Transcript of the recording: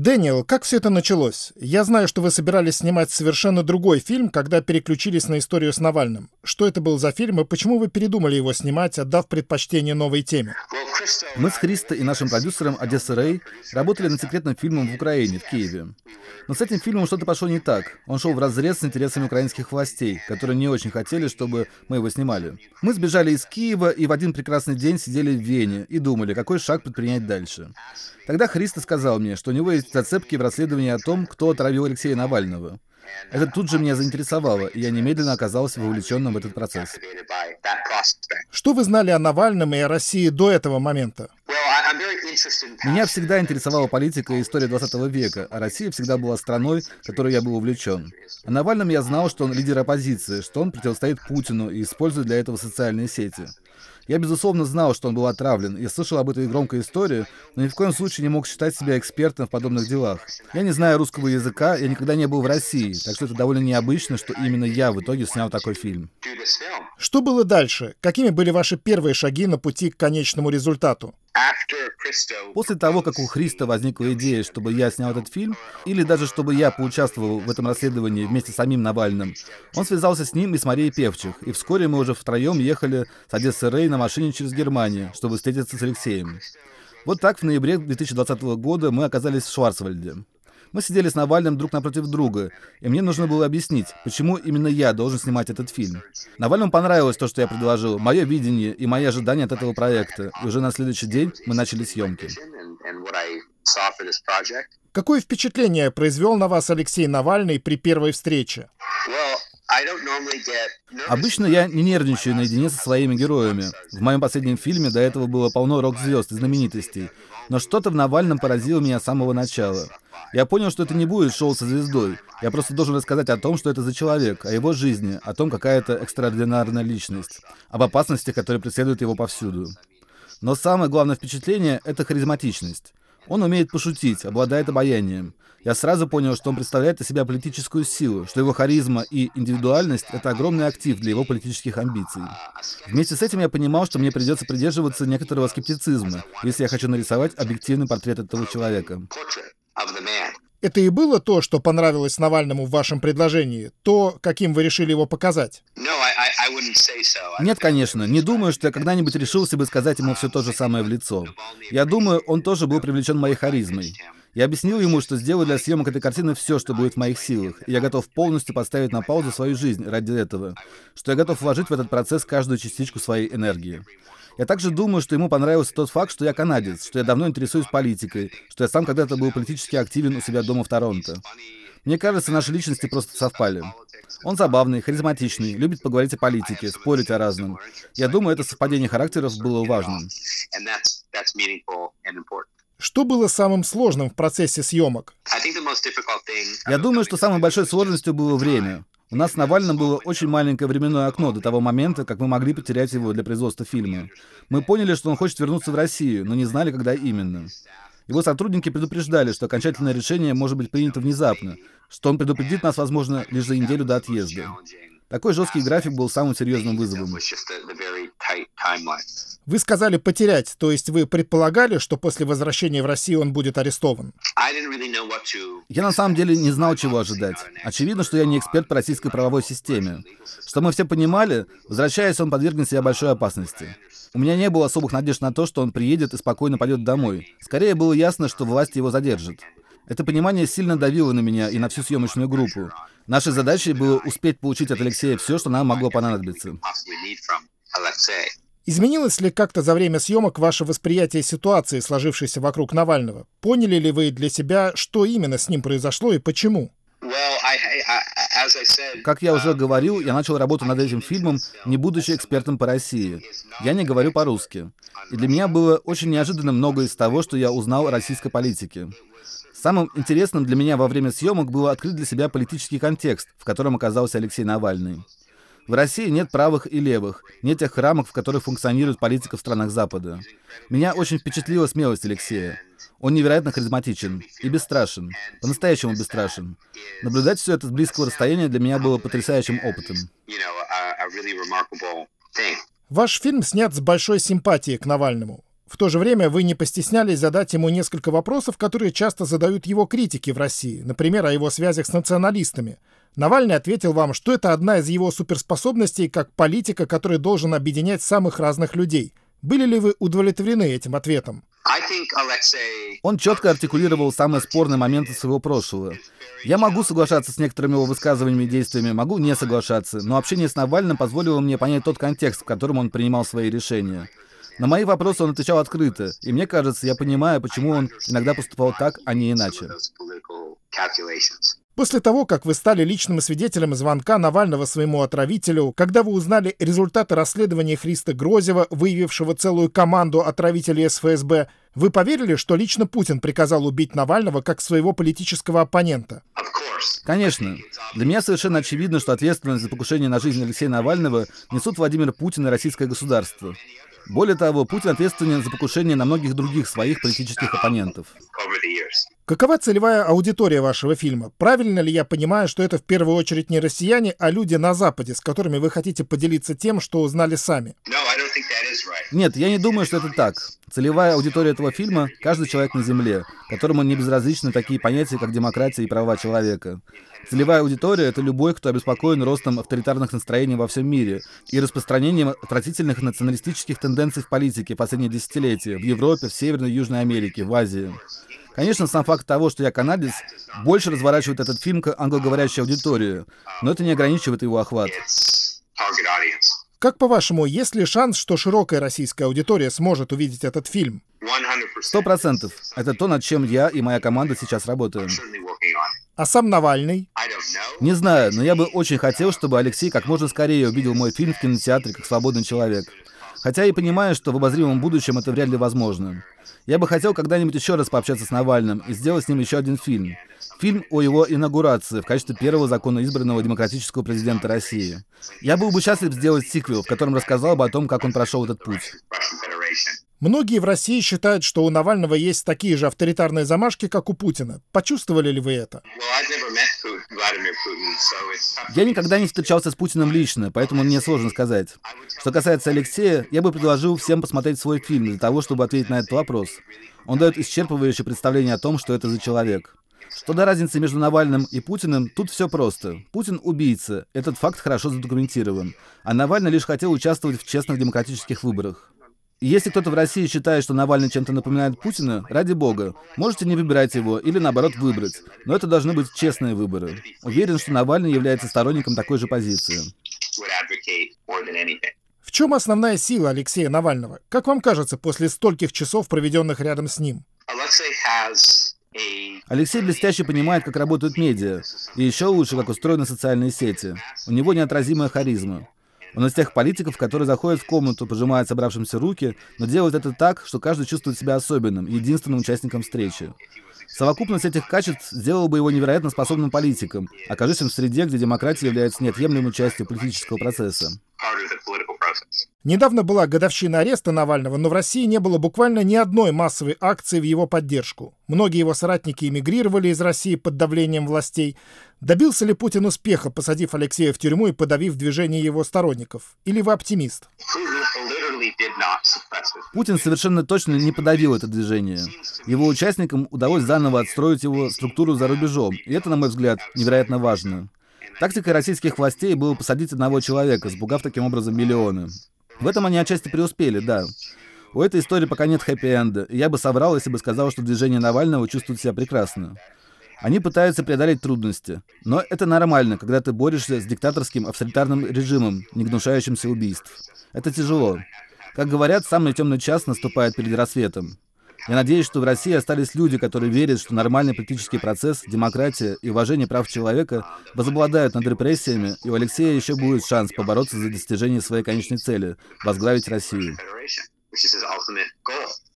Дэниел, как все это началось? Я знаю, что вы собирались снимать совершенно другой фильм, когда переключились на историю с Навальным. Что это был за фильм и почему вы передумали его снимать, отдав предпочтение новой теме? Мы с Христо и нашим продюсером Одесса Рэй работали над секретным фильмом в Украине, в Киеве. Но с этим фильмом что-то пошло не так. Он шел в разрез с интересами украинских властей, которые не очень хотели, чтобы мы его снимали. Мы сбежали из Киева и в один прекрасный день сидели в Вене и думали, какой шаг предпринять дальше. Тогда Христо сказал мне, что у него есть зацепки в расследовании о том, кто отравил Алексея Навального. Это тут же меня заинтересовало, и я немедленно оказался вовлеченным в этот процесс. Что вы знали о Навальном и о России до этого момента? Меня всегда интересовала политика и история 20 века, а Россия всегда была страной, которой я был увлечен. О Навальном я знал, что он лидер оппозиции, что он противостоит Путину и использует для этого социальные сети. Я, безусловно, знал, что он был отравлен, и слышал об этой громкой истории, но ни в коем случае не мог считать себя экспертом в подобных делах. Я не знаю русского языка, я никогда не был в России, так что это довольно необычно, что именно я в итоге снял такой фильм. Что было дальше? Какими были ваши первые шаги на пути к конечному результату? После того, как у Христа возникла идея, чтобы я снял этот фильм, или даже чтобы я поучаствовал в этом расследовании вместе с самим Навальным, он связался с ним и с Марией Певчих, и вскоре мы уже втроем ехали с Одессы Рэй на машине через Германию, чтобы встретиться с Алексеем. Вот так в ноябре 2020 года мы оказались в Шварцвальде. Мы сидели с Навальным друг напротив друга, и мне нужно было объяснить, почему именно я должен снимать этот фильм. Навальному понравилось то, что я предложил, мое видение и мои ожидания от этого проекта, и уже на следующий день мы начали съемки. Какое впечатление произвел на вас Алексей Навальный при первой встрече? Обычно я не нервничаю наедине со своими героями. В моем последнем фильме до этого было полно рок-звезд и знаменитостей. Но что-то в Навальном поразило меня с самого начала. Я понял, что это не будет шоу со звездой. Я просто должен рассказать о том, что это за человек, о его жизни, о том, какая это экстраординарная личность, об опасностях, которые преследуют его повсюду. Но самое главное впечатление — это харизматичность. Он умеет пошутить, обладает обаянием. Я сразу понял, что он представляет из себя политическую силу, что его харизма и индивидуальность — это огромный актив для его политических амбиций. Вместе с этим я понимал, что мне придется придерживаться некоторого скептицизма, если я хочу нарисовать объективный портрет этого человека. Это и было то, что понравилось Навальному в вашем предложении? То, каким вы решили его показать? Нет, конечно. Не думаю, что я когда-нибудь решился бы сказать ему все то же самое в лицо. Я думаю, он тоже был привлечен моей харизмой. Я объяснил ему, что сделаю для съемок этой картины все, что будет в моих силах, и я готов полностью поставить на паузу свою жизнь ради этого, что я готов вложить в этот процесс каждую частичку своей энергии. Я также думаю, что ему понравился тот факт, что я канадец, что я давно интересуюсь политикой, что я сам когда-то был политически активен у себя дома в Торонто. Мне кажется, наши личности просто совпали. Он забавный, харизматичный, любит поговорить о политике, спорить о разном. Я думаю, это совпадение характеров было важным. Что было самым сложным в процессе съемок? Я думаю, что самой большой сложностью было время. У нас с Навальным было очень маленькое временное окно до того момента, как мы могли потерять его для производства фильма. Мы поняли, что он хочет вернуться в Россию, но не знали, когда именно. Его сотрудники предупреждали, что окончательное решение может быть принято внезапно, что он предупредит нас, возможно, лишь за неделю до отъезда. Такой жесткий график был самым серьезным вызовом. Вы сказали потерять, то есть вы предполагали, что после возвращения в Россию он будет арестован? Я на самом деле не знал, чего ожидать. Очевидно, что я не эксперт по российской правовой системе. Что мы все понимали, возвращаясь, он подвергнет себя большой опасности. У меня не было особых надежд на то, что он приедет и спокойно пойдет домой. Скорее было ясно, что власти его задержат. Это понимание сильно давило на меня и на всю съемочную группу. Нашей задачей было успеть получить от Алексея все, что нам могло понадобиться. Изменилось ли как-то за время съемок ваше восприятие ситуации, сложившейся вокруг Навального? Поняли ли вы для себя, что именно с ним произошло и почему? Как я уже говорил, я начал работу над этим фильмом, не будучи экспертом по России. Я не говорю по-русски. И для меня было очень неожиданно многое из того, что я узнал о российской политике. Самым интересным для меня во время съемок было открыть для себя политический контекст, в котором оказался Алексей Навальный. В России нет правых и левых, нет тех рамок, в которых функционирует политика в странах Запада. Меня очень впечатлила смелость Алексея. Он невероятно харизматичен и бесстрашен, по-настоящему бесстрашен. Наблюдать все это с близкого расстояния для меня было потрясающим опытом. Ваш фильм снят с большой симпатией к Навальному. В то же время вы не постеснялись задать ему несколько вопросов, которые часто задают его критики в России, например, о его связях с националистами. Навальный ответил вам, что это одна из его суперспособностей как политика, который должен объединять самых разных людей. Были ли вы удовлетворены этим ответом? Он четко артикулировал самые спорные моменты своего прошлого. Я могу соглашаться с некоторыми его высказываниями и действиями, могу не соглашаться, но общение с Навальным позволило мне понять тот контекст, в котором он принимал свои решения. На мои вопросы он отвечал открыто, и мне кажется, я понимаю, почему он иногда поступал так, а не иначе. После того, как вы стали личным свидетелем звонка Навального своему отравителю, когда вы узнали результаты расследования Христа Грозева, выявившего целую команду отравителей СФСБ, вы поверили, что лично Путин приказал убить Навального как своего политического оппонента? Конечно. Для меня совершенно очевидно, что ответственность за покушение на жизнь Алексея Навального несут Владимир Путин и российское государство. Более того, Путин ответственен за покушение на многих других своих политических оппонентов. Какова целевая аудитория вашего фильма? Правильно ли я понимаю, что это в первую очередь не россияне, а люди на Западе, с которыми вы хотите поделиться тем, что узнали сами? Нет, я не думаю, что это так. Целевая аудитория этого фильма — каждый человек на Земле, которому не безразличны такие понятия, как демократия и права человека. Целевая аудитория — это любой, кто обеспокоен ростом авторитарных настроений во всем мире и распространением отвратительных националистических тенденций в политике последние десятилетия в Европе, в Северной и Южной Америке, в Азии. Конечно, сам факт того, что я канадец, больше разворачивает этот фильм к англоговорящей аудитории, но это не ограничивает его охват. Как по-вашему, есть ли шанс, что широкая российская аудитория сможет увидеть этот фильм? Сто процентов. Это то, над чем я и моя команда сейчас работаем. А сам Навальный? Не знаю, но я бы очень хотел, чтобы Алексей как можно скорее увидел мой фильм в кинотеатре как свободный человек. Хотя и понимаю, что в обозримом будущем это вряд ли возможно. Я бы хотел когда-нибудь еще раз пообщаться с Навальным и сделать с ним еще один фильм. Фильм о его инаугурации в качестве первого законно избранного демократического президента России. Я был бы счастлив сделать сиквел, в котором рассказал бы о том, как он прошел этот путь. Многие в России считают, что у Навального есть такие же авторитарные замашки, как у Путина. Почувствовали ли вы это? Я никогда не встречался с Путиным лично, поэтому мне сложно сказать. Что касается Алексея, я бы предложил всем посмотреть свой фильм для того, чтобы ответить на этот вопрос. Он дает исчерпывающее представление о том, что это за человек. Что до разницы между Навальным и Путиным, тут все просто. Путин убийца, этот факт хорошо задокументирован. А Навальный лишь хотел участвовать в честных демократических выборах. Если кто-то в России считает, что Навальный чем-то напоминает Путина, ради бога, можете не выбирать его или наоборот выбрать. Но это должны быть честные выборы. Уверен, что Навальный является сторонником такой же позиции. В чем основная сила Алексея Навального? Как вам кажется, после стольких часов, проведенных рядом с ним? Алексей блестяще понимает, как работают медиа, и еще лучше, как устроены социальные сети. У него неотразимая харизма. Он из тех политиков, которые заходят в комнату, пожимают собравшимся руки, но делают это так, что каждый чувствует себя особенным, единственным участником встречи. Совокупность этих качеств сделала бы его невероятно способным политиком, окажись в среде, где демократия является неотъемлемой частью политического процесса. Недавно была годовщина ареста Навального, но в России не было буквально ни одной массовой акции в его поддержку. Многие его соратники эмигрировали из России под давлением властей. Добился ли Путин успеха, посадив Алексея в тюрьму и подавив движение его сторонников? Или вы оптимист? Путин совершенно точно не подавил это движение. Его участникам удалось заново отстроить его структуру за рубежом, и это, на мой взгляд, невероятно важно. Тактикой российских властей было посадить одного человека, сбугав таким образом миллионы. В этом они отчасти преуспели, да. У этой истории пока нет хэппи-энда, я бы соврал, если бы сказал, что движение Навального чувствует себя прекрасно. Они пытаются преодолеть трудности. Но это нормально, когда ты борешься с диктаторским авторитарным режимом, не гнушающимся убийств. Это тяжело. Как говорят, самый темный час наступает перед рассветом. Я надеюсь, что в России остались люди, которые верят, что нормальный политический процесс, демократия и уважение прав человека возобладают над репрессиями, и у Алексея еще будет шанс побороться за достижение своей конечной цели – возглавить Россию.